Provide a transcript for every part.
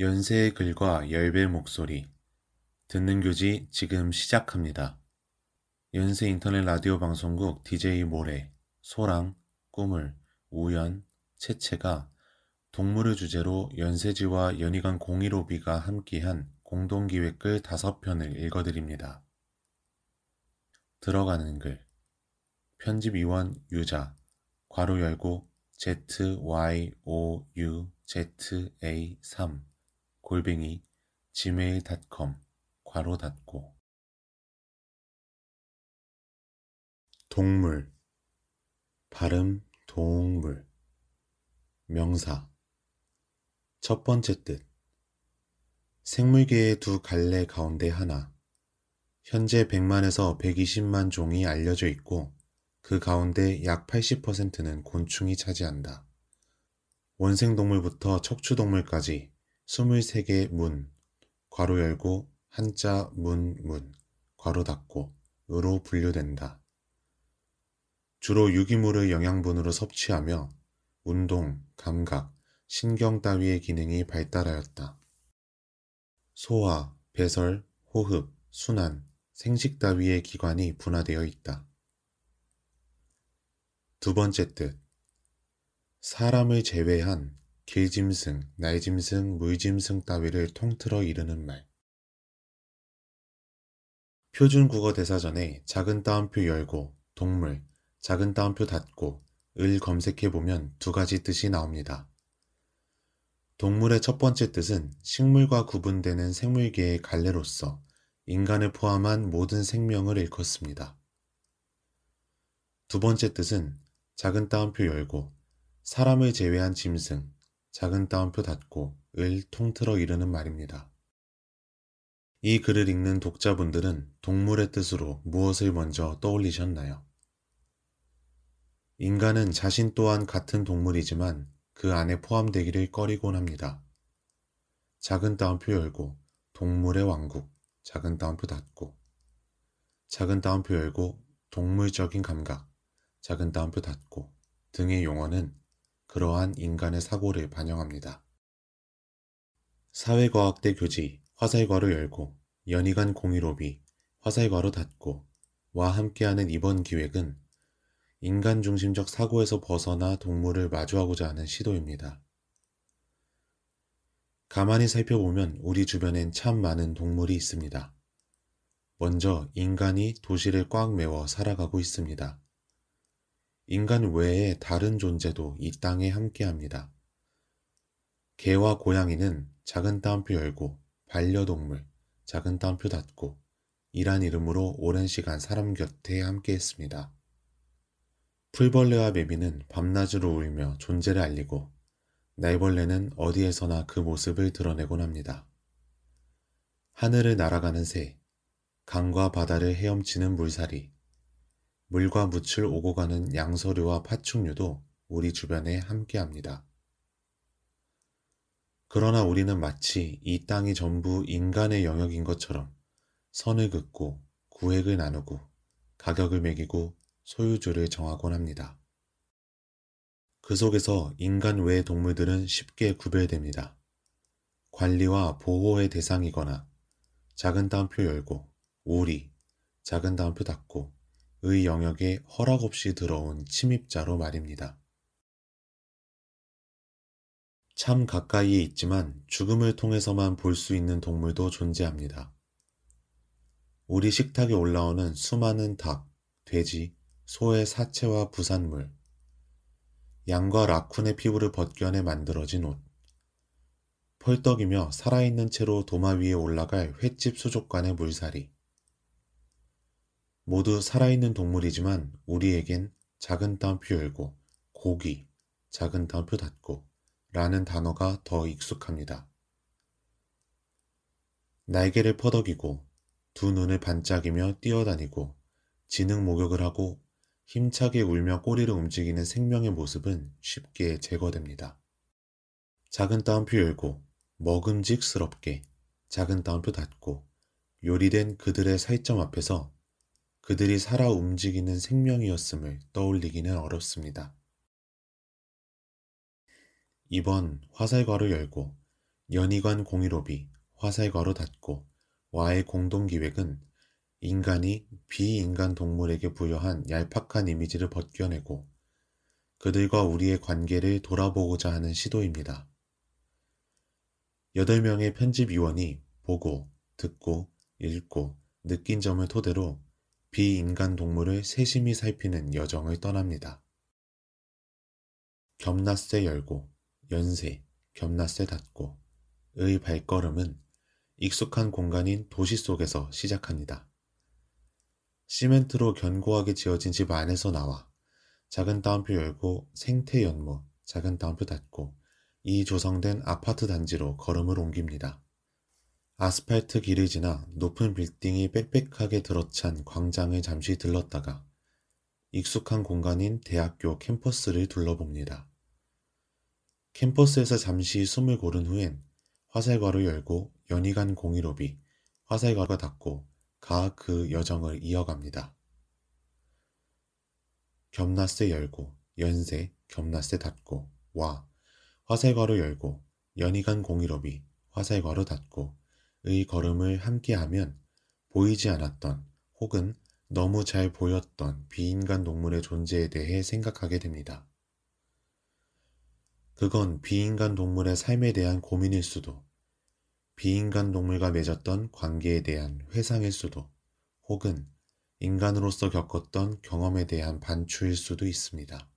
연세의 글과 열배 목소리 듣는 교지 지금 시작합니다. 연세 인터넷 라디오 방송국 DJ 모래, 소랑, 꿈을, 우연, 채채가 동물을 주제로 연세지와 연희관 015B가 함께한 공동기획글 다섯 편을 읽어드립니다. 들어가는 글 편집위원 유자 괄호 열고 ZYOUZA3 골뱅이 gmail.com 괄호 닫고 동물 발음 동물 명사. 첫 번째 뜻. 생물계의 두 갈래 가운데 하나. 현재 100만에서 120만 종이 알려져 있고 그 가운데 약 80%는 곤충이 차지한다. 원생동물부터 척추동물까지 23개의 문, 괄호 열고 한자 문, 문, 괄호 닫고, 으로 분류된다. 주로 유기물을 영양분으로 섭취하며 운동, 감각, 신경 따위의 기능이 발달하였다. 소화, 배설, 호흡, 순환, 생식 따위의 기관이 분화되어 있다. 두 번째 뜻. 사람을 제외한 길짐승, 날짐승, 물짐승 따위를 통틀어 이르는 말. 표준국어 대사전에 작은 따옴표 열고, 동물, 작은 따옴표 닫고, 을 검색해보면 두 가지 뜻이 나옵니다. 동물의 첫 번째 뜻은 식물과 구분되는 생물계의 갈래로서 인간을 포함한 모든 생명을 일컫습니다. 두 번째 뜻은 작은 따옴표 열고, 사람을 제외한 짐승, 작은 따옴표 닫고 을 통틀어 이르는 말입니다. 이 글을 읽는 독자분들은 동물의 뜻으로 무엇을 먼저 떠올리셨나요? 인간은 자신 또한 같은 동물이지만 그 안에 포함되기를 꺼리곤 합니다. 작은 따옴표 열고 동물의 왕국, 작은 따옴표 닫고 작은 따옴표 열고 동물적인 감각, 작은 따옴표 닫고 등의 용어는 그러한 인간의 사고를 반영합니다. 사회과학대 교지 화살괄호 열고 연희관 015비 화살괄호 닫고 와 함께하는 이번 기획은 인간 중심적 사고에서 벗어나 동물을 마주하고자 하는 시도입니다. 가만히 살펴보면 우리 주변엔 참 많은 동물이 있습니다. 먼저 인간이 도시를 꽉 메워 살아가고 있습니다. 인간 외에 다른 존재도 이 땅에 함께합니다. 개와 고양이는 작은 따옴표 열고 반려동물, 작은 따옴표 닫고 이란 이름으로 오랜 시간 사람 곁에 함께했습니다. 풀벌레와 매미는 밤낮으로 울며 존재를 알리고 날벌레는 어디에서나 그 모습을 드러내곤 합니다. 하늘을 날아가는 새, 강과 바다를 헤엄치는 물살이, 물과 묻을 오고 가는 양서류와 파충류도 우리 주변에 함께합니다. 그러나 우리는 마치 이 땅이 전부 인간의 영역인 것처럼 선을 긋고 구획을 나누고 가격을 매기고 소유주를 정하곤 합니다. 그 속에서 인간 외의 동물들은 쉽게 구별됩니다. 관리와 보호의 대상이거나 작은 따옴표 열고 우리 작은 따옴표 닫고 의 영역에 허락 없이 들어온 침입자로 말입니다. 참 가까이에 있지만 죽음을 통해서만 볼 수 있는 동물도 존재합니다. 우리 식탁에 올라오는 수많은 닭, 돼지, 소의 사체와 부산물, 양과 라쿤의 피부를 벗겨내 만들어진 옷, 펄떡이며 살아있는 채로 도마 위에 올라갈 횟집 수족관의 물살이, 모두 살아있는 동물이지만 우리에겐 작은 따옴표 열고 고기, 작은 따옴표 닫고 라는 단어가 더 익숙합니다. 날개를 퍼덕이고 두 눈을 반짝이며 뛰어다니고 지능 목욕을 하고 힘차게 울며 꼬리를 움직이는 생명의 모습은 쉽게 제거됩니다. 작은 따옴표 열고 먹음직스럽게 작은 따옴표 닫고 요리된 그들의 살점 앞에서 그들이 살아 움직이는 생명이었음을 떠올리기는 어렵습니다. 이번 화살괄호 열고 연희관 공유로비, 화살괄호 닫고, 와의 공동기획은 인간이 비인간 동물에게 부여한 얄팍한 이미지를 벗겨내고 그들과 우리의 관계를 돌아보고자 하는 시도입니다. 8명의 편집위원이 보고, 듣고, 읽고, 느낀 점을 토대로 비인간 동물을 세심히 살피는 여정을 떠납니다. 겸낫세 열고, 연세, 겸낫세 닫고, 의 발걸음은 익숙한 공간인 도시 속에서 시작합니다. 시멘트로 견고하게 지어진 집 안에서 나와 작은 따옴표 열고 생태 연못, 작은 따옴표 닫고 이 조성된 아파트 단지로 걸음을 옮깁니다. 아스팔트 길을 지나 높은 빌딩이 빽빽하게 들어찬 광장을 잠시 들렀다가 익숙한 공간인 대학교 캠퍼스를 둘러봅니다. 캠퍼스에서 잠시 숨을 고른 후엔 화살괄호 열고 연희간 공이로비 화살괄호가 닫고 가그 여정을 이어갑니다. 겸나세 열고 연세 겸나세 닫고 와 화살괄호 열고 연희간 공이로비 화살괄호 닫고 의 걸음을 함께하면 보이지 않았던 혹은 너무 잘 보였던 비인간 동물의 존재에 대해 생각하게 됩니다. 그건 비인간 동물의 삶에 대한 고민일 수도, 비인간 동물과 맺었던 관계에 대한 회상일 수도, 혹은 인간으로서 겪었던 경험에 대한 반추일 수도 있습니다.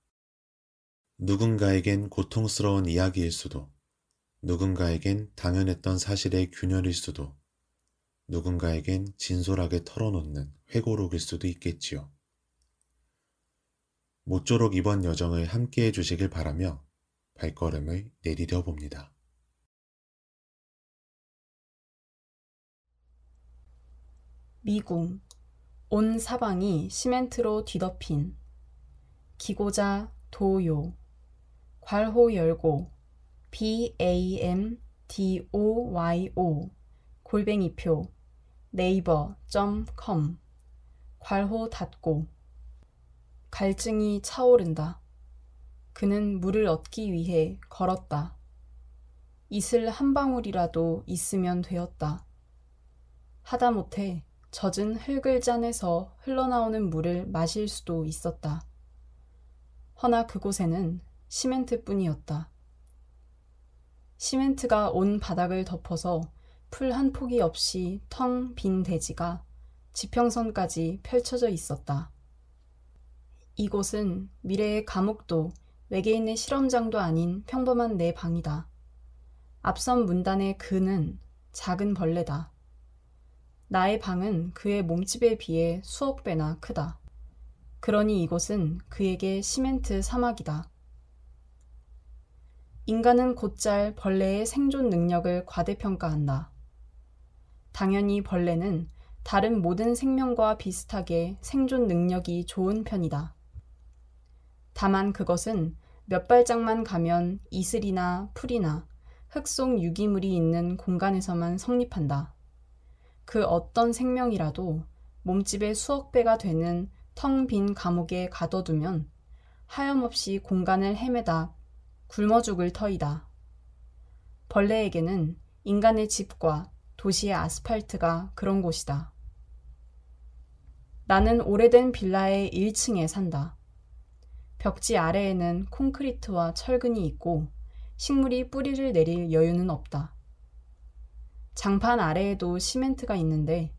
누군가에겐 고통스러운 이야기일 수도, 누군가에겐 당연했던 사실의 균열일 수도, 누군가에겐 진솔하게 털어놓는 회고록일 수도 있겠지요. 모쪼록 이번 여정을 함께 해주시길 바라며 발걸음을 내디뎌 봅니다. 미궁 온 사방이 시멘트로 뒤덮인 기고자 도요 괄호 열고 b a m d o y o 골뱅이표 네이버.com 괄호 닫고 갈증이 차오른다. 그는 물을 얻기 위해 걸었다. 이슬 한 방울이라도 있으면 되었다. 하다못해 젖은 흙을짠에서 흘러나오는 물을 마실 수도 있었다. 허나 그곳에는 시멘트뿐이었다. 시멘트가 온 바닥을 덮어서 풀한 폭이 없이 텅 빈 대지가 지평선까지 펼쳐져 있었다. 이곳은 미래의 감옥도 외계인의 실험장도 아닌 평범한 내 방이다. 앞선 문단의 그는 작은 벌레다. 나의 방은 그의 몸집에 비해 수억 배나 크다. 그러니 이곳은 그에게 시멘트 사막이다. 인간은 곧잘 벌레의 생존 능력을 과대평가한다. 당연히 벌레는 다른 모든 생명과 비슷하게 생존 능력이 좋은 편이다. 다만 그것은 몇 발짝만 가면 이슬이나 풀이나 흙 속 유기물이 있는 공간에서만 성립한다. 그 어떤 생명이라도 몸집의 수억 배가 되는 텅 빈 감옥에 가둬두면 하염없이 공간을 헤매다 굶어 죽을 터이다. 벌레에게는 인간의 집과 도시의 아스팔트가 그런 곳이다. 나는 오래된 빌라의 1층에 산다. 벽지 아래에는 콘크리트와 철근이 있고 식물이 뿌리를 내릴 여유는 없다. 장판 아래에도 시멘트가 있는데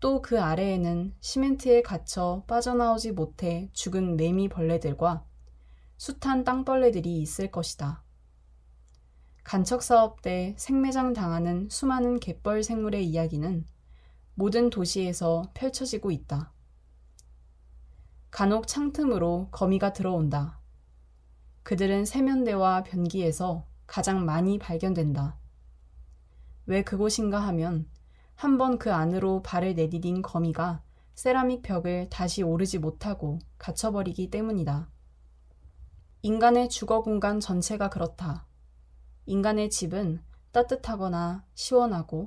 또 그 아래에는 시멘트에 갇혀 빠져나오지 못해 죽은 매미 벌레들과 숱한 땅벌레들이 있을 것이다. 간척 사업 때 생매장 당하는 수많은 갯벌 생물의 이야기는 모든 도시에서 펼쳐지고 있다. 간혹 창틈으로 거미가 들어온다. 그들은 세면대와 변기에서 가장 많이 발견된다. 왜 그곳인가 하면 한 번 그 안으로 발을 내디딘 거미가 세라믹 벽을 다시 오르지 못하고 갇혀버리기 때문이다. 인간의 주거 공간 전체가 그렇다. 인간의 집은 따뜻하거나 시원하고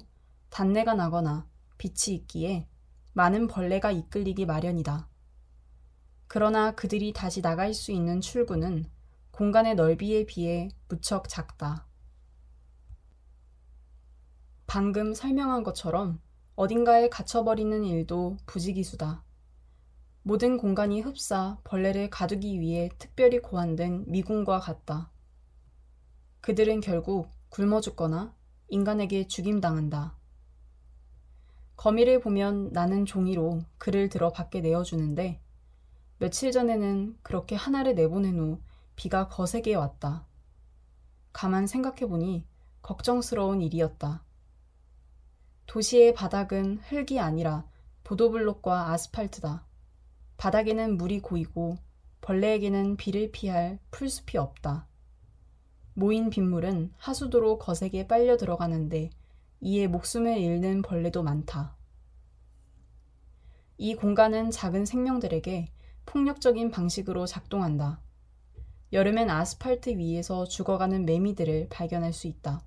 단내가 나거나 빛이 있기에 많은 벌레가 이끌리기 마련이다. 그러나 그들이 다시 나갈 수 있는 출구는 공간의 넓이에 비해 무척 작다. 방금 설명한 것처럼 어딘가에 갇혀버리는 일도 부지기수다. 모든 공간이 흡사 벌레를 가두기 위해 특별히 고안된 미궁과 같다. 그들은 결국 굶어 죽거나 인간에게 죽임당한다. 거미를 보면 나는 종이로 글을 들어 밖에 내어주는데 며칠 전에는 그렇게 하나를 내보낸 후 비가 거세게 왔다. 가만 생각해보니 걱정스러운 일이었다. 도시의 바닥은 흙이 아니라 보도블록과 아스팔트다. 바닥에는 물이 고이고 벌레에게는 비를 피할 풀숲이 없다. 모인 빗물은 하수도로 거세게 빨려 들어가는데 이에 목숨을 잃는 벌레도 많다. 이 공간은 작은 생명들에게 폭력적인 방식으로 작동한다. 여름엔 아스팔트 위에서 죽어가는 매미들을 발견할 수 있다.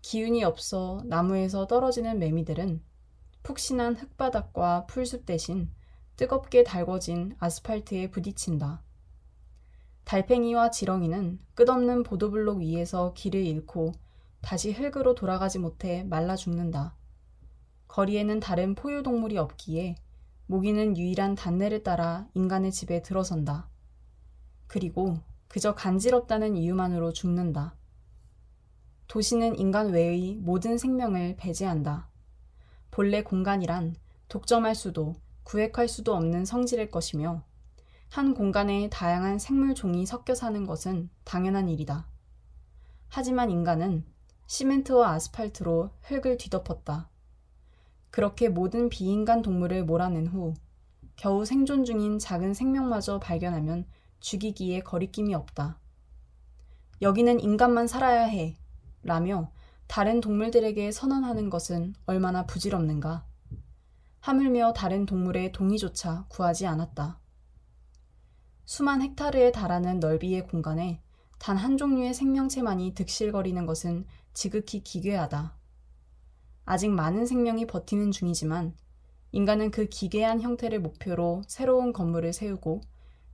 기운이 없어 나무에서 떨어지는 매미들은 푹신한 흙바닥과 풀숲 대신 뜨겁게 달궈진 아스팔트에 부딪힌다. 달팽이와 지렁이는 끝없는 보도블록 위에서 길을 잃고 다시 흙으로 돌아가지 못해 말라 죽는다. 거리에는 다른 포유동물이 없기에 모기는 유일한 단내를 따라 인간의 집에 들어선다. 그리고 그저 간지럽다는 이유만으로 죽는다. 도시는 인간 외의 모든 생명을 배제한다. 본래 공간이란 독점할 수도 구획할 수도 없는 성질일 것이며 한 공간에 다양한 생물 종이 섞여 사는 것은 당연한 일이다. 하지만 인간은 시멘트와 아스팔트로 흙을 뒤덮었다. 그렇게 모든 비인간 동물을 몰아낸 후 겨우 생존 중인 작은 생명마저 발견하면 죽이기에 거리낌이 없다. 여기는 인간만 살아야 해. 라며 다른 동물들에게 선언하는 것은 얼마나 부질없는가. 하물며 다른 동물의 동의조차 구하지 않았다. 수만 헥타르에 달하는 넓이의 공간에 단 한 종류의 생명체만이 득실거리는 것은 지극히 기괴하다. 아직 많은 생명이 버티는 중이지만 인간은 그 기괴한 형태를 목표로 새로운 건물을 세우고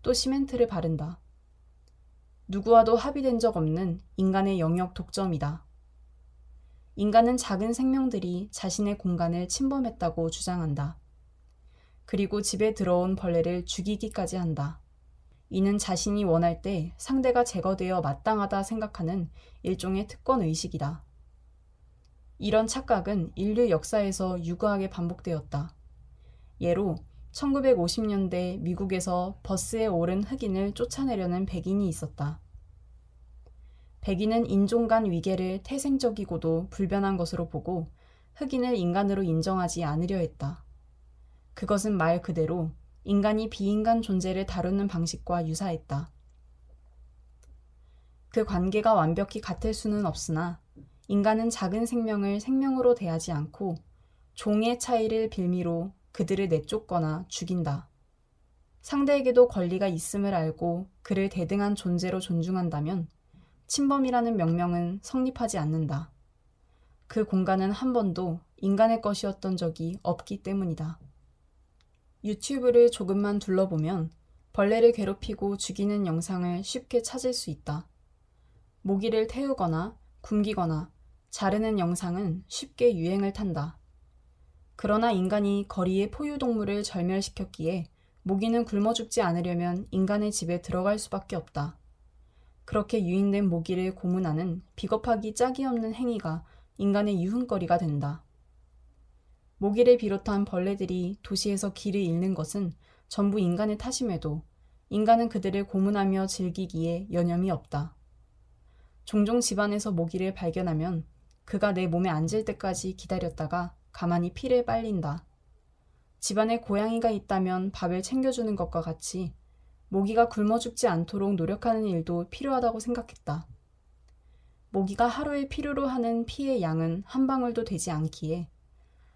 또 시멘트를 바른다. 누구와도 합의된 적 없는 인간의 영역 독점이다. 인간은 작은 생명들이 자신의 공간을 침범했다고 주장한다. 그리고 집에 들어온 벌레를 죽이기까지 한다. 이는 자신이 원할 때 상대가 제거되어 마땅하다 생각하는 일종의 특권 의식이다. 이런 착각은 인류 역사에서 유구하게 반복되었다. 예로 1950년대 미국에서 버스에 오른 흑인을 쫓아내려는 백인이 있었다. 백인은 인종 간 위계를 태생적이고도 불변한 것으로 보고 흑인을 인간으로 인정하지 않으려 했다. 그것은 말 그대로 인간이 비인간 존재를 다루는 방식과 유사했다. 그 관계가 완벽히 같을 수는 없으나 인간은 작은 생명을 생명으로 대하지 않고 종의 차이를 빌미로 그들을 내쫓거나 죽인다. 상대에게도 권리가 있음을 알고 그를 대등한 존재로 존중한다면 침범이라는 명명은 성립하지 않는다. 그 공간은 한 번도 인간의 것이었던 적이 없기 때문이다. 유튜브를 조금만 둘러보면 벌레를 괴롭히고 죽이는 영상을 쉽게 찾을 수 있다. 모기를 태우거나 굶기거나 자르는 영상은 쉽게 유행을 탄다. 그러나 인간이 거리의 포유동물을 절멸시켰기에 모기는 굶어 죽지 않으려면 인간의 집에 들어갈 수밖에 없다. 그렇게 유인된 모기를 고문하는 비겁하기 짝이 없는 행위가 인간의 유흥거리가 된다. 모기를 비롯한 벌레들이 도시에서 길을 잃는 것은 전부 인간의 탓임에도 인간은 그들을 고문하며 즐기기에 여념이 없다. 종종 집안에서 모기를 발견하면 그가 내 몸에 앉을 때까지 기다렸다가 가만히 피를 빨린다. 집안에 고양이가 있다면 밥을 챙겨주는 것과 같이 모기가 굶어 죽지 않도록 노력하는 일도 필요하다고 생각했다. 모기가 하루에 필요로 하는 피의 양은 한 방울도 되지 않기에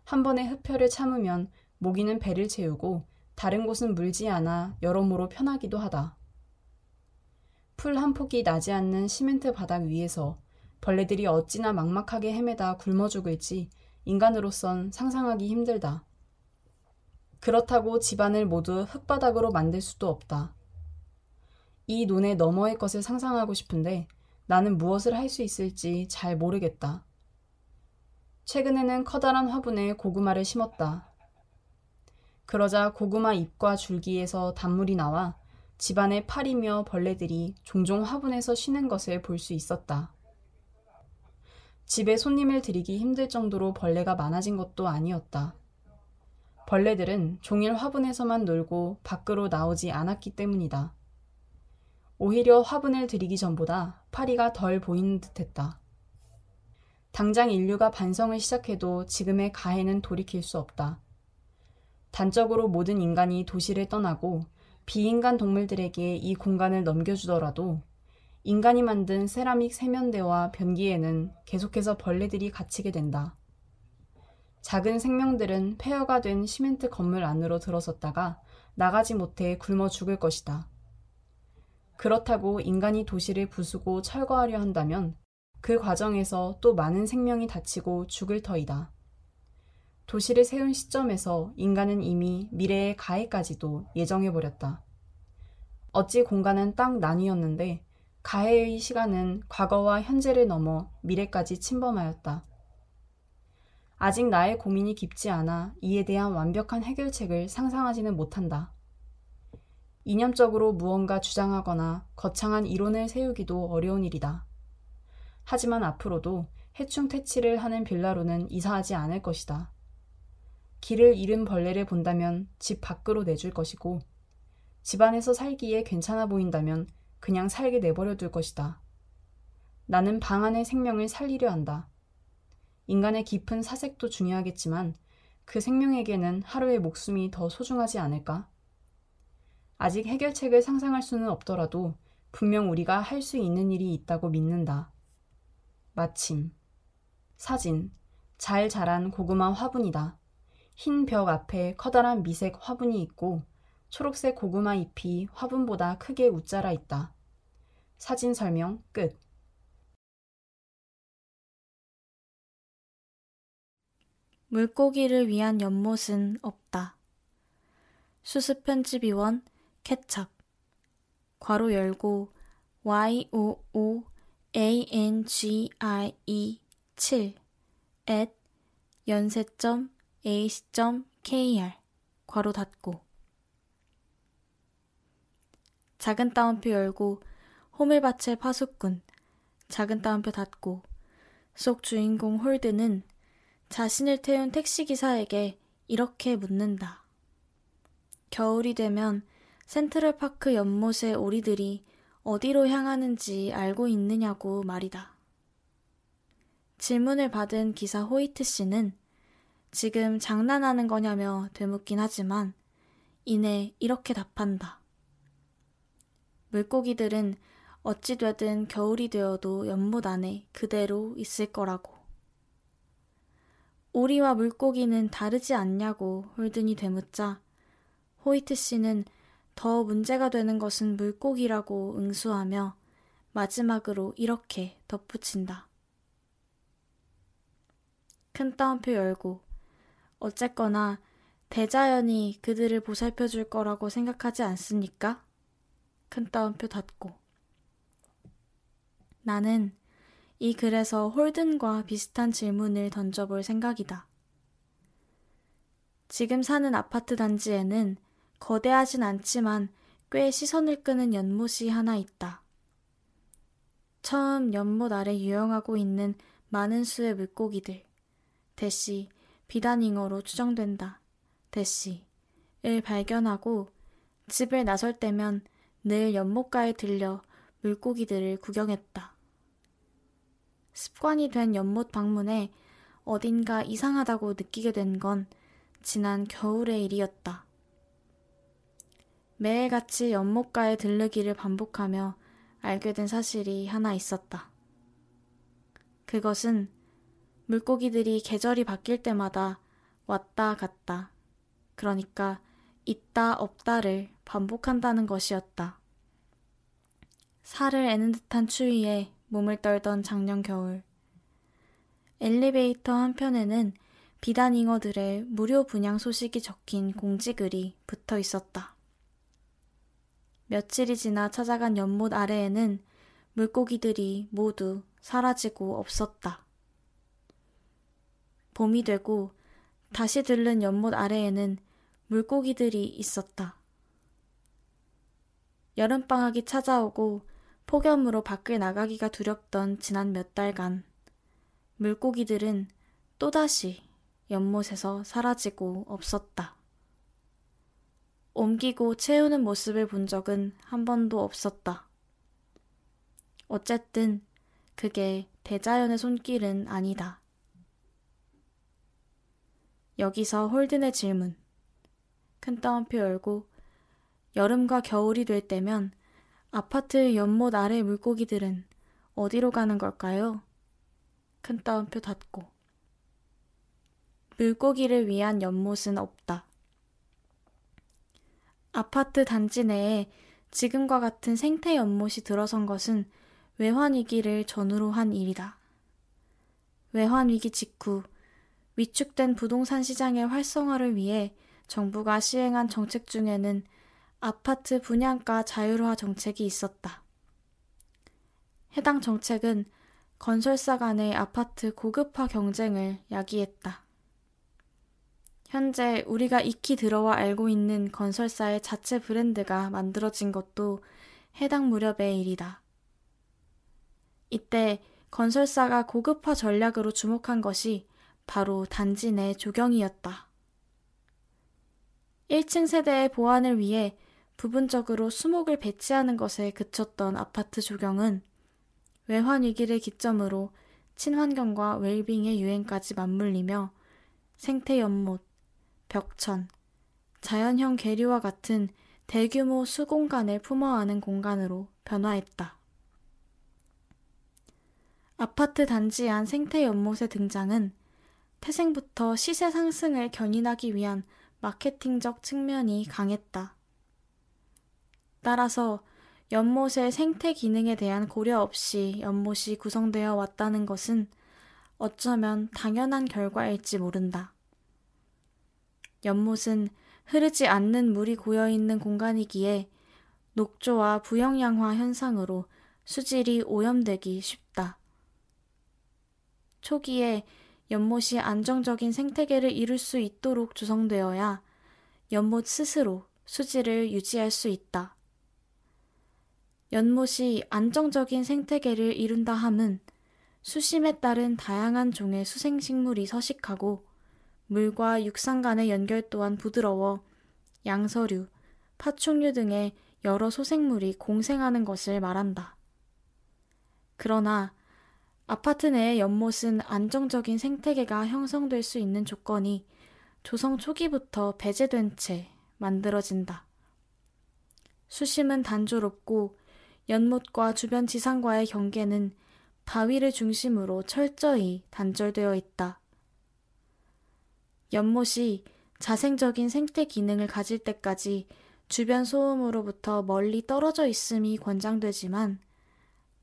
한 번의 흡혈을 참으면 모기는 배를 채우고 다른 곳은 물지 않아 여러모로 편하기도 하다. 풀 한 폭이 나지 않는 시멘트 바닥 위에서 벌레들이 어찌나 막막하게 헤매다 굶어 죽을지 인간으로선 상상하기 힘들다. 그렇다고 집안을 모두 흙바닥으로 만들 수도 없다. 이 논의 너머의 것을 상상하고 싶은데 나는 무엇을 할 수 있을지 잘 모르겠다. 최근에는 커다란 화분에 고구마를 심었다. 그러자 고구마 잎과 줄기에서 단물이 나와 집안의 파리며 벌레들이 종종 화분에서 쉬는 것을 볼 수 있었다. 집에 손님을 들이기 힘들 정도로 벌레가 많아진 것도 아니었다. 벌레들은 종일 화분에서만 놀고 밖으로 나오지 않았기 때문이다. 오히려 화분을 들이기 전보다 파리가 덜 보이는 듯 했다. 당장 인류가 반성을 시작해도 지금의 가해는 돌이킬 수 없다. 단적으로 모든 인간이 도시를 떠나고 비인간 동물들에게 이 공간을 넘겨주더라도 인간이 만든 세라믹 세면대와 변기에는 계속해서 벌레들이 갇히게 된다. 작은 생명들은 폐허가 된 시멘트 건물 안으로 들어섰다가 나가지 못해 굶어 죽을 것이다. 그렇다고 인간이 도시를 부수고 철거하려 한다면 그 과정에서 또 많은 생명이 다치고 죽을 터이다. 도시를 세운 시점에서 인간은 이미 미래의 가해까지도 예정해버렸다. 어찌 공간은 딱 나뉘었는데 가해의 시간은 과거와 현재를 넘어 미래까지 침범하였다. 아직 나의 고민이 깊지 않아 이에 대한 완벽한 해결책을 상상하지는 못한다. 이념적으로 무언가 주장하거나 거창한 이론을 세우기도 어려운 일이다. 하지만 앞으로도 해충 퇴치를 하는 빌라로는 이사하지 않을 것이다. 길을 잃은 벌레를 본다면 집 밖으로 내줄 것이고, 집 안에서 살기에 괜찮아 보인다면 그냥 살게 내버려 둘 것이다. 나는 방 안의 생명을 살리려 한다. 인간의 깊은 사색도 중요하겠지만 그 생명에게는 하루의 목숨이 더 소중하지 않을까? 아직 해결책을 상상할 수는 없더라도 분명 우리가 할 수 있는 일이 있다고 믿는다. 마침. 사진. 잘 자란 고구마 화분이다. 흰 벽 앞에 커다란 미색 화분이 있고 초록색 고구마 잎이 화분보다 크게 웃자라 있다. 사진 설명 끝. 물고기를 위한 연못은 없다. 수습 편집위원 케찹 괄호 열고 y o o a n g i e 7 at 연세.ac.kr 괄호 닫고. 작은 따옴표 열고 호밀밭의 파수꾼. 작은 따옴표 닫고. 속 주인공 홀드는 자신을 태운 택시기사에게 이렇게 묻는다. 겨울이 되면 센트럴파크 연못의 오리들이 어디로 향하는지 알고 있느냐고 말이다. 질문을 받은 기사 호이트 씨는 지금 장난하는 거냐며 되묻긴 하지만 이내 이렇게 답한다. 물고기들은 어찌되든 겨울이 되어도 연못 안에 그대로 있을 거라고. 오리와 물고기는 다르지 않냐고 홀든이 되묻자 호이트 씨는 더 문제가 되는 것은 물고기라고 응수하며 마지막으로 이렇게 덧붙인다. 큰 따옴표 열고 어쨌거나 대자연이 그들을 보살펴 줄 거라고 생각하지 않습니까? 큰 따옴표 닫고. 나는 이 글에서 홀든과 비슷한 질문을 던져볼 생각이다. 지금 사는 아파트 단지에는 거대하진 않지만 꽤 시선을 끄는 연못이 하나 있다. 처음 연못 아래 유영하고 있는 많은 수의 물고기들. 대시, 비단잉어로 추정된다. 대시,을 발견하고 집을 나설 때면 늘 연못가에 들려 물고기들을 구경했다. 습관이 된 연못 방문에 어딘가 이상하다고 느끼게 된 건 지난 겨울의 일이었다. 매일같이 연못가에 들르기를 반복하며 알게 된 사실이 하나 있었다. 그것은 물고기들이 계절이 바뀔 때마다 왔다 갔다, 그러니까 있다 없다를 반복한다는 것이었다. 살을 애는 듯한 추위에 몸을 떨던 작년 겨울. 엘리베이터 한편에는 비단 잉어들의 무료 분양 소식이 적힌 공지글이 붙어 있었다. 며칠이 지나 찾아간 연못 아래에는 물고기들이 모두 사라지고 없었다. 봄이 되고 다시 들른 연못 아래에는 물고기들이 있었다. 여름방학이 찾아오고 폭염으로 밖을 나가기가 두렵던 지난 몇 달간 물고기들은 또다시 연못에서 사라지고 없었다. 옮기고 채우는 모습을 본 적은 한 번도 없었다. 어쨌든 그게 대자연의 손길은 아니다. 여기서 홀든의 질문. 큰 따옴표 열고 여름과 겨울이 될 때면 아파트 연못 아래 물고기들은 어디로 가는 걸까요? 큰 따옴표 닫고. 물고기를 위한 연못은 없다. 아파트 단지 내에 지금과 같은 생태 연못이 들어선 것은 외환위기를 전후로 한 일이다. 외환위기 직후 위축된 부동산 시장의 활성화를 위해 정부가 시행한 정책 중에는 아파트 분양가 자율화 정책이 있었다. 해당 정책은 건설사 간의 아파트 고급화 경쟁을 야기했다. 현재 우리가 익히 들어와 알고 있는 건설사의 자체 브랜드가 만들어진 것도 해당 무렵의 일이다. 이때 건설사가 고급화 전략으로 주목한 것이 바로 단지 내 조경이었다. 1층 세대의 보안을 위해 부분적으로 수목을 배치하는 것에 그쳤던 아파트 조경은 외환 위기를 기점으로 친환경과 웰빙의 유행까지 맞물리며 생태 연못, 벽천, 자연형 계류와 같은 대규모 수공간을 품어하는 공간으로 변화했다. 아파트 단지 안 생태 연못의 등장은 태생부터 시세 상승을 견인하기 위한 마케팅적 측면이 강했다. 따라서 연못의 생태 기능에 대한 고려 없이 연못이 구성되어 왔다는 것은 어쩌면 당연한 결과일지 모른다. 연못은 흐르지 않는 물이 고여 있는 공간이기에 녹조와 부영양화 현상으로 수질이 오염되기 쉽다. 초기에 연못이 안정적인 생태계를 이룰 수 있도록 조성되어야 연못 스스로 수질을 유지할 수 있다. 연못이 안정적인 생태계를 이룬다 함은 수심에 따른 다양한 종의 수생식물이 서식하고 물과 육상 간의 연결 또한 부드러워 양서류, 파충류 등의 여러 소생물이 공생하는 것을 말한다. 그러나 아파트 내의 연못은 안정적인 생태계가 형성될 수 있는 조건이 조성 초기부터 배제된 채 만들어진다. 수심은 단조롭고 연못과 주변 지상과의 경계는 바위를 중심으로 철저히 단절되어 있다. 연못이 자생적인 생태 기능을 가질 때까지 주변 소음으로부터 멀리 떨어져 있음이 권장되지만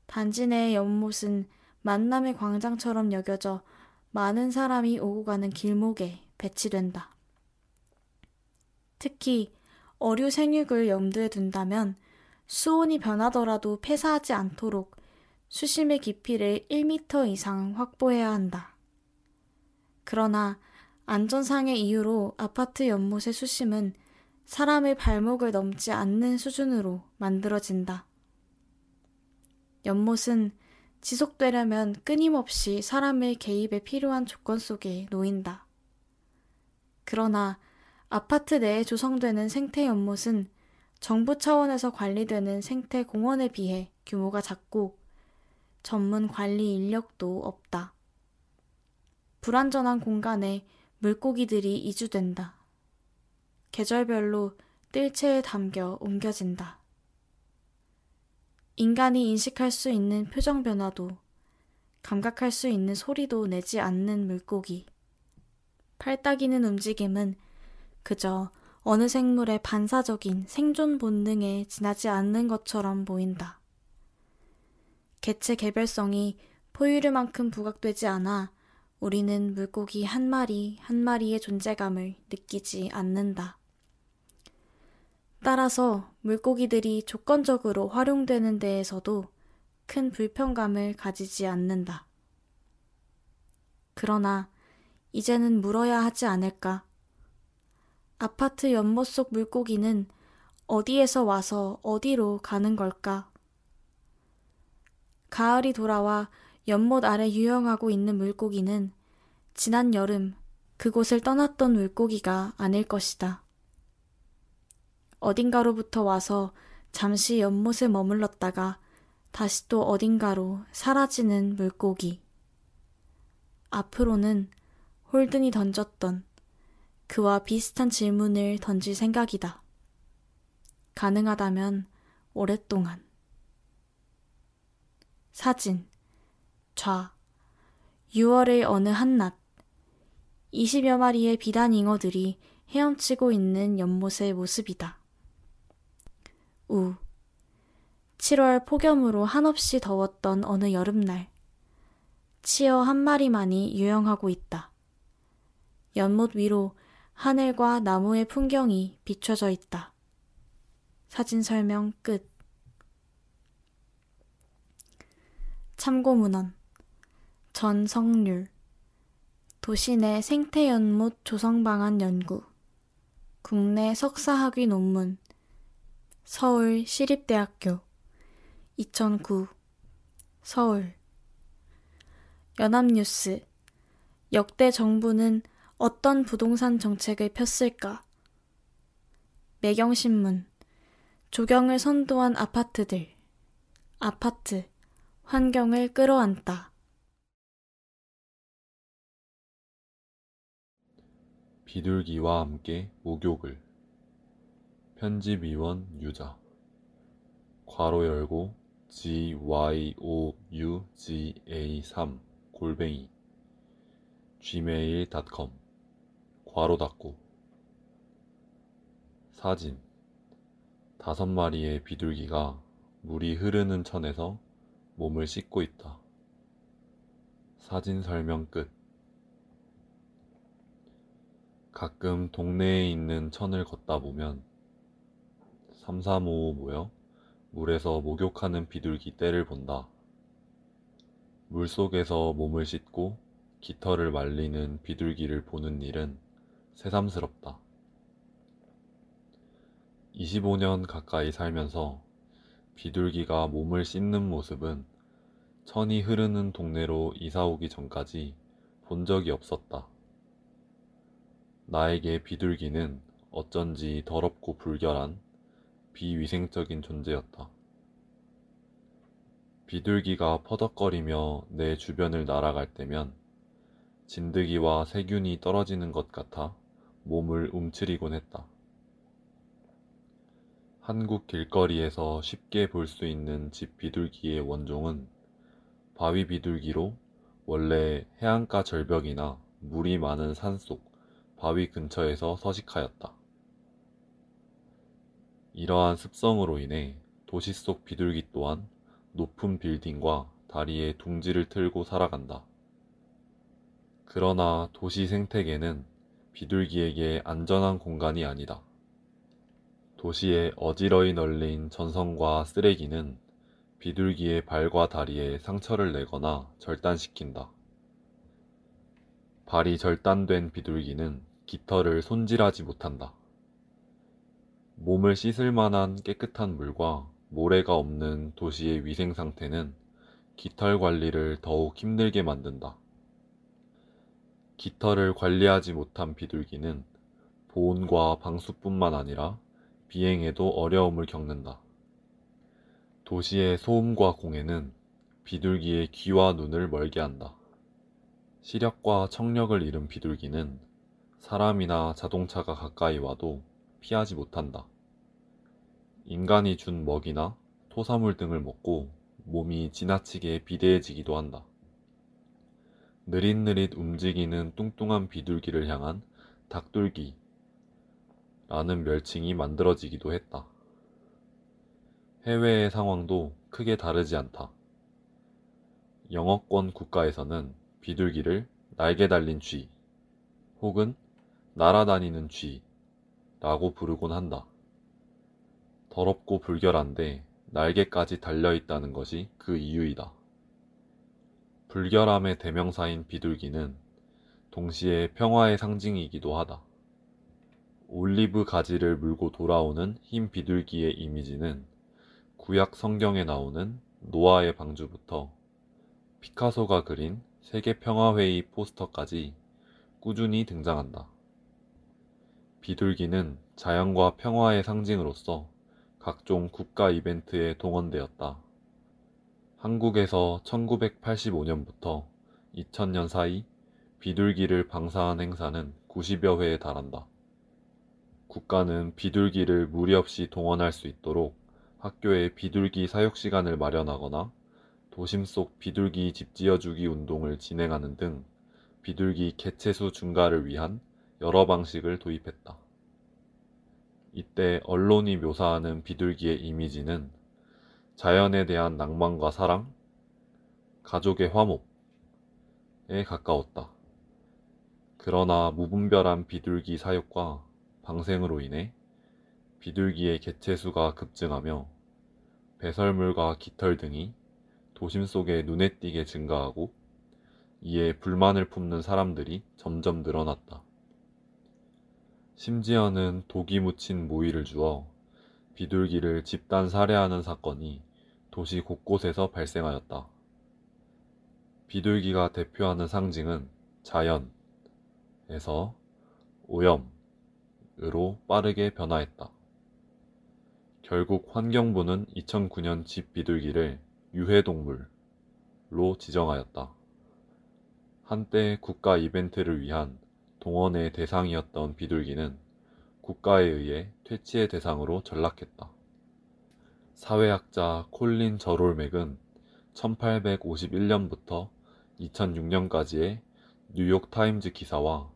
단지 내의 연못은 만남의 광장처럼 여겨져 많은 사람이 오고 가는 길목에 배치된다. 특히 어류 생육을 염두에 둔다면 수온이 변하더라도 폐사하지 않도록 수심의 깊이를 1m 이상 확보해야 한다. 그러나 안전상의 이유로 아파트 연못의 수심은 사람의 발목을 넘지 않는 수준으로 만들어진다. 연못은 지속되려면 끊임없이 사람의 개입에 필요한 조건 속에 놓인다. 그러나 아파트 내에 조성되는 생태 연못은 정부 차원에서 관리되는 생태 공원에 비해 규모가 작고 전문 관리 인력도 없다. 불완전한 공간에 물고기들이 이주된다. 계절별로 뜰채에 담겨 옮겨진다. 인간이 인식할 수 있는 표정 변화도 감각할 수 있는 소리도 내지 않는 물고기. 팔 따기는 움직임은 그저 어느 생물의 반사적인 생존 본능에 지나지 않는 것처럼 보인다. 개체 개별성이 포유류만큼 부각되지 않아 우리는 물고기 한 마리 한 마리의 존재감을 느끼지 않는다. 따라서 물고기들이 조건적으로 활용되는 데에서도 큰 불편감을 가지지 않는다. 그러나 이제는 물어야 하지 않을까. 아파트 연못 속 물고기는 어디에서 와서 어디로 가는 걸까? 가을이 돌아와 연못 아래 유영하고 있는 물고기는 지난 여름 그곳을 떠났던 물고기가 아닐 것이다. 어딘가로부터 와서 잠시 연못에 머물렀다가 다시 또 어딘가로 사라지는 물고기. 앞으로는 홀든이 던졌던 그와 비슷한 질문을 던질 생각이다. 가능하다면 오랫동안. 사진. 좌. 6월의 어느 한낮. 20여 마리의 비단 잉어들이 헤엄치고 있는 연못의 모습이다. 우. 7월 폭염으로 한없이 더웠던 어느 여름날. 치어 한 마리만이 유영하고 있다. 연못 위로 하늘과 나무의 풍경이 비춰져 있다. 사진 설명 끝. 참고 문헌 전성률. 도시 내 생태 연못 조성 방안 연구. 국내 석사학위 논문. 서울 시립대학교. 2009 서울. 연합뉴스. 역대 정부는 어떤 부동산 정책을 폈을까? 매경신문. 조경을 선도한 아파트들. 아파트. 환경을 끌어안다. 비둘기와 함께 목욕을 편집위원 유자 괄호 열고 gyouga3 골뱅이 gmail.com 괄호 닫고 사진 다섯 마리의 비둘기가 물이 흐르는 천에서 몸을 씻고 있다. 사진 설명 끝. 가끔 동네에 있는 천을 걷다 보면 삼삼오오 모여 물에서 목욕하는 비둘기 떼를 본다. 물 속에서 몸을 씻고 깃털을 말리는 비둘기를 보는 일은 새삼스럽다. 25년 가까이 살면서 비둘기가 몸을 씻는 모습은 천이 흐르는 동네로 이사 오기 전까지 본 적이 없었다. 나에게 비둘기는 어쩐지 더럽고 불결한 비위생적인 존재였다. 비둘기가 퍼덕거리며 내 주변을 날아갈 때면 진드기와 세균이 떨어지는 것 같아 몸을 움츠리곤 했다. 한국 길거리에서 쉽게 볼 수 있는 집 비둘기의 원종은 바위 비둘기로 원래 해안가 절벽이나 물이 많은 산속 바위 근처에서 서식하였다. 이러한 습성으로 인해 도시 속 비둘기 또한 높은 빌딩과 다리에 둥지를 틀고 살아간다. 그러나 도시 생태계는 비둘기에게 안전한 공간이 아니다. 도시에 어지러이 널린 전선과 쓰레기는 비둘기의 발과 다리에 상처를 내거나 절단시킨다. 발이 절단된 비둘기는 깃털을 손질하지 못한다. 몸을 씻을 만한 깨끗한 물과 모래가 없는 도시의 위생 상태는 깃털 관리를 더욱 힘들게 만든다. 깃털을 관리하지 못한 비둘기는 보온과 방수뿐만 아니라 비행에도 어려움을 겪는다. 도시의 소음과 공해는 비둘기의 귀와 눈을 멀게 한다. 시력과 청력을 잃은 비둘기는 사람이나 자동차가 가까이 와도 피하지 못한다. 인간이 준 먹이나 토사물 등을 먹고 몸이 지나치게 비대해지기도 한다. 느릿느릿 움직이는 뚱뚱한 비둘기를 향한 닭둘기 라는 멸칭이 만들어지기도 했다. 해외의 상황도 크게 다르지 않다. 영어권 국가에서는 비둘기를 날개 달린 쥐 혹은 날아다니는 쥐라고 부르곤 한다. 더럽고 불결한데 날개까지 달려있다는 것이 그 이유이다. 불결함의 대명사인 비둘기는 동시에 평화의 상징이기도 하다. 올리브 가지를 물고 돌아오는 흰 비둘기의 이미지는 구약 성경에 나오는 노아의 방주부터 피카소가 그린 세계 평화회의 포스터까지 꾸준히 등장한다. 비둘기는 자연과 평화의 상징으로서 각종 국가 이벤트에 동원되었다. 한국에서 1985년부터 2000년 사이 비둘기를 방사한 행사는 90여 회에 달한다. 국가는 비둘기를 무리 없이 동원할 수 있도록 학교에 비둘기 사육 시간을 마련하거나 도심 속 비둘기 집 지어주기 운동을 진행하는 등 비둘기 개체수 증가를 위한 여러 방식을 도입했다. 이때 언론이 묘사하는 비둘기의 이미지는 자연에 대한 낭만과 사랑, 가족의 화목에 가까웠다. 그러나 무분별한 비둘기 사육과 방생으로 인해 비둘기의 개체수가 급증하며 배설물과 깃털 등이 도심 속에 눈에 띄게 증가하고 이에 불만을 품는 사람들이 점점 늘어났다. 심지어는 독이 묻힌 모이를 주어 비둘기를 집단 살해하는 사건이 도시 곳곳에서 발생하였다. 비둘기가 대표하는 상징은 자연에서 오염으로 빠르게 변화했다. 결국 환경부는 2009년 집 비둘기를 유해동물로 지정하였다. 한때 국가 이벤트를 위한 동원의 대상이었던 비둘기는 국가에 의해 퇴치의 대상으로 전락했다. 사회학자 콜린 저롤맥은 1851년부터 2006년까지의 뉴욕 타임즈 기사와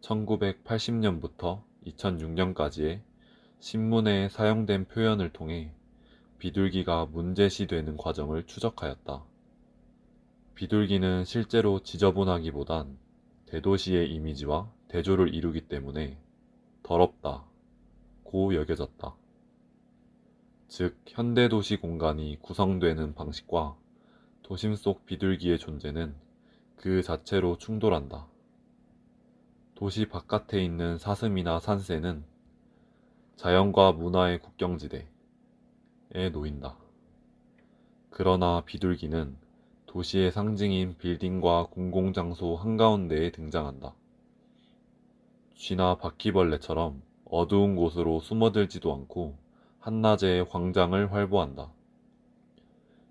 1980년부터 2006년까지의 신문에 사용된 표현을 통해 비둘기가 문제시되는 과정을 추적하였다. 비둘기는 실제로 지저분하기보단 대도시의 이미지와 대조를 이루기 때문에 더럽다, 고 여겨졌다. 즉, 현대 도시 공간이 구성되는 방식과 도심 속 비둘기의 존재는 그 자체로 충돌한다. 도시 바깥에 있는 사슴이나 산새는 자연과 문화의 국경지대에 놓인다. 그러나 비둘기는 도시의 상징인 빌딩과 공공장소 한가운데에 등장한다. 쥐나 바퀴벌레처럼 어두운 곳으로 숨어들지도 않고 한낮에 광장을 활보한다.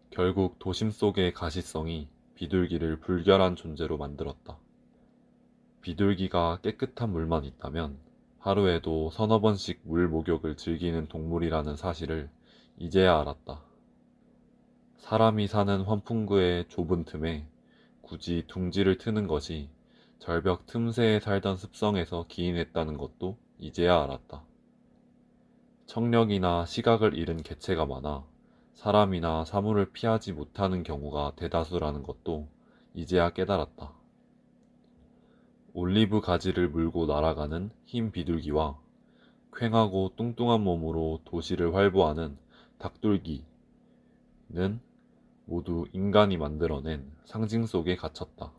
결국 도심 속의 가시성이 비둘기를 불결한 존재로 만들었다. 비둘기가 깨끗한 물만 있다면 하루에도 서너 번씩 물 목욕을 즐기는 동물이라는 사실을 이제야 알았다. 사람이 사는 환풍구의 좁은 틈에 굳이 둥지를 트는 것이 절벽 틈새에 살던 습성에서 기인했다는 것도 이제야 알았다. 청력이나 시각을 잃은 개체가 많아 사람이나 사물을 피하지 못하는 경우가 대다수라는 것도 이제야 깨달았다. 올리브 가지를 물고 날아가는 흰 비둘기와 퀭하고 뚱뚱한 몸으로 도시를 활보하는 닭둘기는 모두 인간이 만들어낸 상징 속에 갇혔다.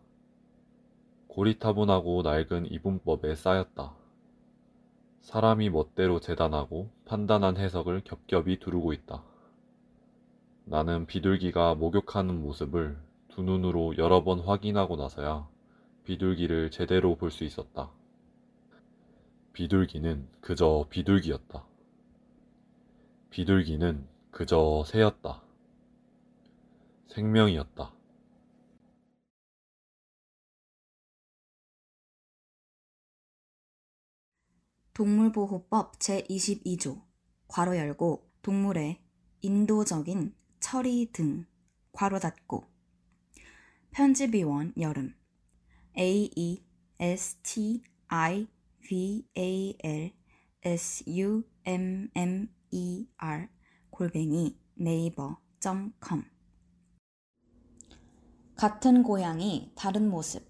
고리타분하고 낡은 이분법에 쌓였다. 사람이 멋대로 재단하고 판단한 해석을 겹겹이 두르고 있다. 나는 비둘기가 목욕하는 모습을 두 눈으로 여러 번 확인하고 나서야 비둘기를 제대로 볼 수 있었다. 비둘기는 그저 비둘기였다. 비둘기는 그저 새였다. 생명이었다. 동물보호법 제22조 괄호 열고 동물의 인도적인 처리 등 괄호 닫고. 편집위원 여름. A E S T I V A L S U M M E R 골뱅이 네이버.com 같은 고향이 다른 모습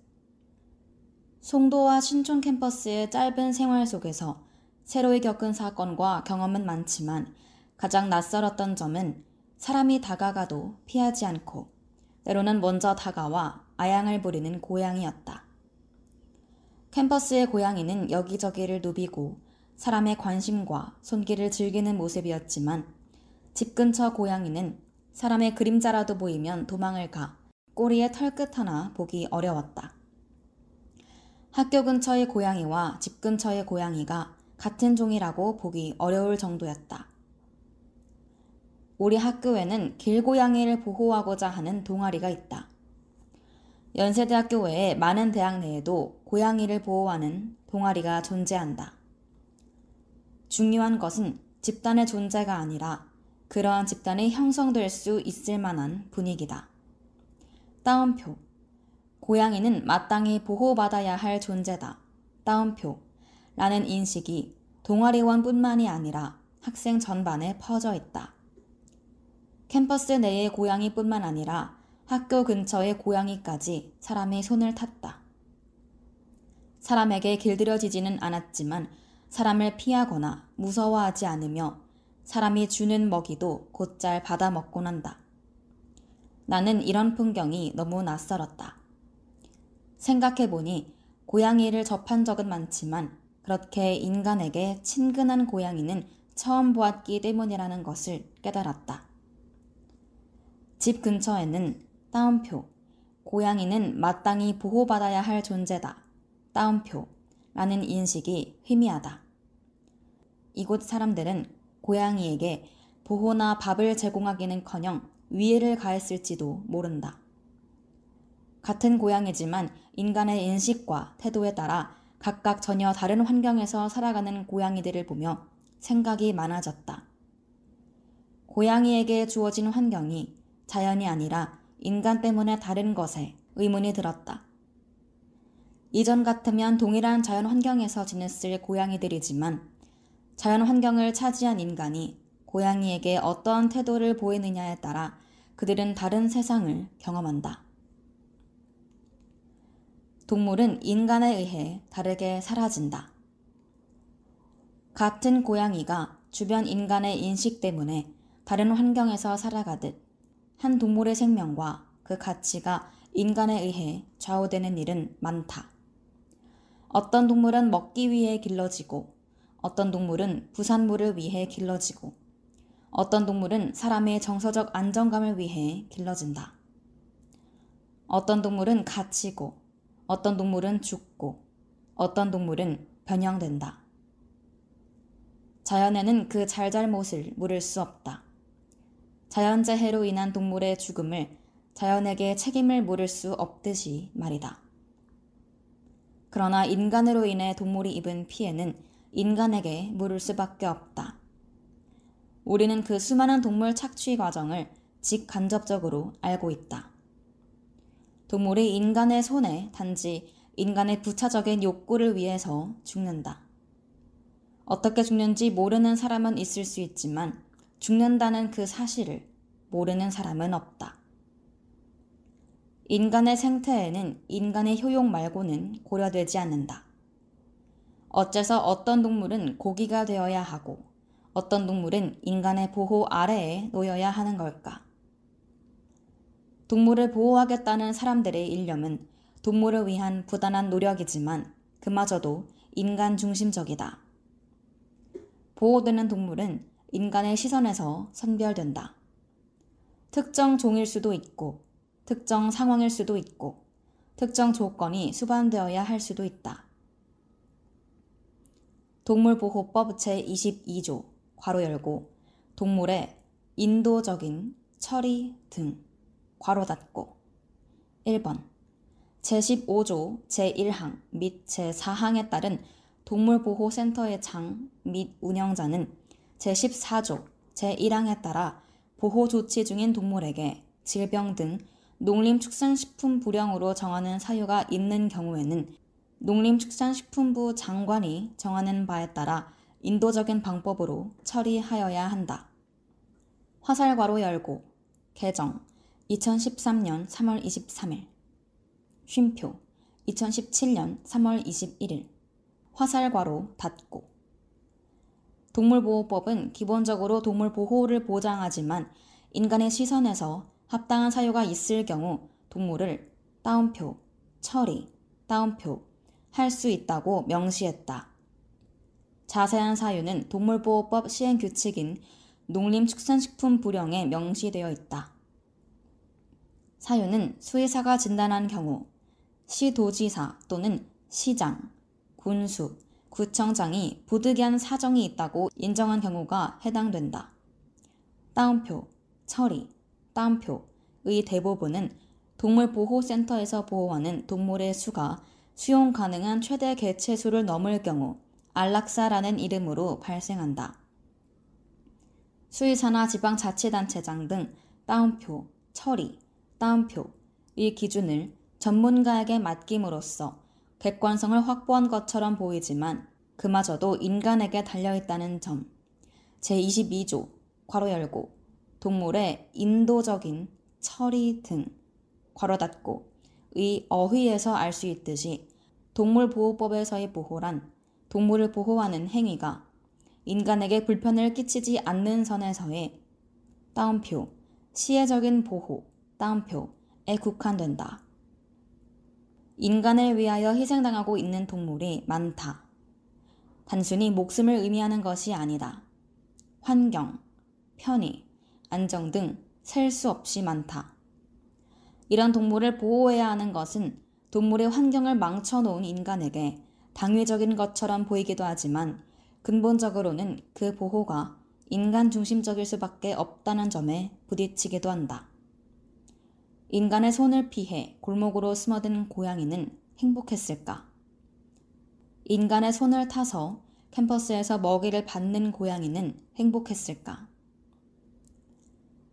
송도와 신촌 캠퍼스의 짧은 생활 속에서 새로이 겪은 사건과 경험은 많지만 가장 낯설었던 점은 사람이 다가가도 피하지 않고 때로는 먼저 다가와 아양을 부리는 고양이였다. 캠퍼스의 고양이는 여기저기를 누비고 사람의 관심과 손길을 즐기는 모습이었지만 집 근처 고양이는 사람의 그림자라도 보이면 도망을 가 꼬리에 털끝 하나 보기 어려웠다. 학교 근처의 고양이와 집 근처의 고양이가 같은 종이라고 보기 어려울 정도였다. 우리 학교에는 길고양이를 보호하고자 하는 동아리가 있다. 연세대학교 외에 많은 대학 내에도 고양이를 보호하는 동아리가 존재한다. 중요한 것은 집단의 존재가 아니라 그러한 집단이 형성될 수 있을 만한 분위기다. 따옴표. 고양이는 마땅히 보호받아야 할 존재다. 따옴표. 라는 인식이 동아리원뿐만이 아니라 학생 전반에 퍼져 있다. 캠퍼스 내의 고양이뿐만 아니라 학교 근처의 고양이까지 사람의 손을 탔다. 사람에게 길들여지지는 않았지만 사람을 피하거나 무서워하지 않으며 사람이 주는 먹이도 곧잘 받아 먹곤 한다. 나는 이런 풍경이 너무 낯설었다. 생각해보니 고양이를 접한 적은 많지만 그렇게 인간에게 친근한 고양이는 처음 보았기 때문이라는 것을 깨달았다. 집 근처에는 따옴표, 고양이는 마땅히 보호받아야 할 존재다. 따옴표, 라는 인식이 희미하다. 이곳 사람들은 고양이에게 보호나 밥을 제공하기는 커녕 위해를 가했을지도 모른다. 같은 고양이지만 인간의 인식과 태도에 따라 각각 전혀 다른 환경에서 살아가는 고양이들을 보며 생각이 많아졌다. 고양이에게 주어진 환경이 자연이 아니라 인간 때문에 다른 것에 의문이 들었다. 이전 같으면 동일한 자연 환경에서 지냈을 고양이들이지만 자연 환경을 차지한 인간이 고양이에게 어떠한 태도를 보이느냐에 따라 그들은 다른 세상을 경험한다. 동물은 인간에 의해 다르게 사라진다. 같은 고양이가 주변 인간의 인식 때문에 다른 환경에서 살아가듯 한 동물의 생명과 그 가치가 인간에 의해 좌우되는 일은 많다. 어떤 동물은 먹기 위해 길러지고, 어떤 동물은 부산물을 위해 길러지고, 어떤 동물은 사람의 정서적 안정감을 위해 길러진다. 어떤 동물은 갇히고, 어떤 동물은 죽고, 어떤 동물은 변형된다. 자연에는 그 잘잘못을 물을 수 없다. 자연재해로 인한 동물의 죽음을 자연에게 책임을 물을 수 없듯이 말이다. 그러나 인간으로 인해 동물이 입은 피해는 인간에게 물을 수밖에 없다. 우리는 그 수많은 동물 착취 과정을 직간접적으로 알고 있다. 동물이 인간의 손에 단지 인간의 부차적인 욕구를 위해서 죽는다. 어떻게 죽는지 모르는 사람은 있을 수 있지만 죽는다는 그 사실을 모르는 사람은 없다. 인간의 생태에는 인간의 효용 말고는 고려되지 않는다. 어째서 어떤 동물은 고기가 되어야 하고 어떤 동물은 인간의 보호 아래에 놓여야 하는 걸까? 동물을 보호하겠다는 사람들의 일념은 동물을 위한 부단한 노력이지만 그마저도 인간 중심적이다. 보호되는 동물은 인간의 시선에서 선별된다. 특정 종일 수도 있고, 특정 상황일 수도 있고, 특정 조건이 수반되어야 할 수도 있다. 동물보호법 제22조, 괄호 열고, 동물의 인도적인 처리 등, 괄호 닫고. 1번. 제15조 제1항 및 제4항에 따른 동물보호센터의 장 및 운영자는 제14조 제1항에 따라 보호 조치 중인 동물에게 질병 등 농림축산식품 불량으로 정하는 사유가 있는 경우에는 농림축산식품부 장관이 정하는 바에 따라 인도적인 방법으로 처리하여야 한다. 화살괄호 열고 개정 2013년 3월 23일 쉼표 2017년 3월 21일 화살괄호 닫고 동물보호법은 기본적으로 동물 보호를 보장하지만 인간의 시선에서 합당한 사유가 있을 경우 동물을 따옴표, 처리, 따옴표, 할 수 있다고 명시했다. 자세한 사유는 동물보호법 시행 규칙인 농림축산식품부령에 명시되어 있다. 사유는 수의사가 진단한 경우 시도지사 또는 시장, 군수, 구청장이 부득이한 사정이 있다고 인정한 경우가 해당된다. 따옴표, 처리, 따옴표의 대부분은 동물보호센터에서 보호하는 동물의 수가 수용 가능한 최대 개체수를 넘을 경우 안락사라는 이름으로 발생한다. 수의사나 지방자치단체장 등 따옴표, 처리, 따옴표의 기준을 전문가에게 맡김으로써 객관성을 확보한 것처럼 보이지만 그마저도 인간에게 달려있다는 점. 제22조, 괄호 열고, 동물의 인도적인 처리 등, 괄호 닫고, 의 어휘에서 알 수 있듯이 동물보호법에서의 보호란 동물을 보호하는 행위가 인간에게 불편을 끼치지 않는 선에서의 따옴표, 시혜적인 보호, 따옴표에 국한된다. 인간을 위하여 희생당하고 있는 동물이 많다. 단순히 목숨을 의미하는 것이 아니다. 환경, 편의, 안정 등 셀 수 없이 많다. 이런 동물을 보호해야 하는 것은 동물의 환경을 망쳐놓은 인간에게 당위적인 것처럼 보이기도 하지만 근본적으로는 그 보호가 인간 중심적일 수밖에 없다는 점에 부딪히기도 한다. 인간의 손을 피해 골목으로 숨어든 고양이는 행복했을까? 인간의 손을 타서 캠퍼스에서 먹이를 받는 고양이는 행복했을까?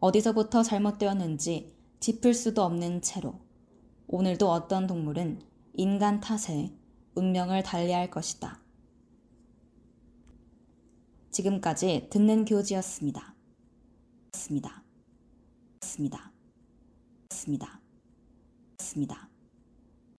어디서부터 잘못되었는지 짚을 수도 없는 채로 오늘도 어떤 동물은 인간 탓에 운명을 달리할 것이다. 지금까지 듣는 교지였습니다. 습니다. 습니다. 습니다. 습니다.